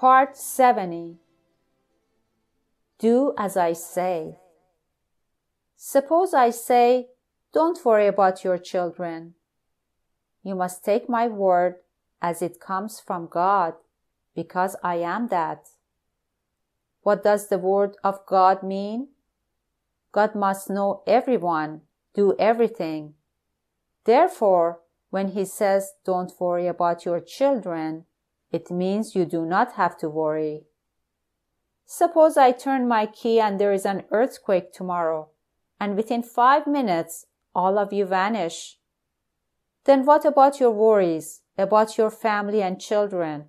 Part 70 Do as I say. Suppose I say, Don't worry about your children. You must take my word as it comes from God, because I am that. What does the word of God mean? God must know everyone, do everything. Therefore, when he says, don't worry about your children, it means you do not have to worry. Suppose I turn my key and there is an earthquake tomorrow, and within five minutes, all of you vanish. Then what about your worries, about your family and children?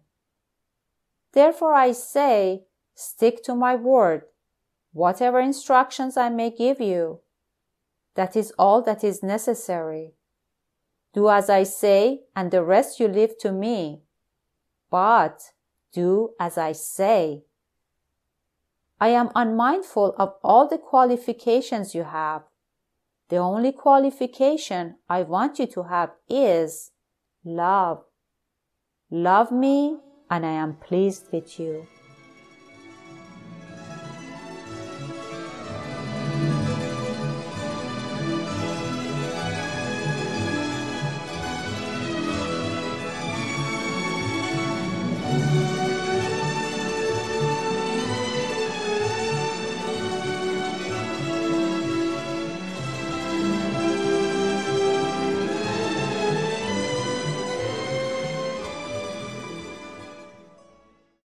Therefore I say, stick to my word, whatever instructions I may give you. That is all that is necessary. Do as I say, and the rest you leave to me. But do as I say. I am unmindful of all the qualifications you have. The only qualification I want you to have is love. Love me, and I am pleased with you.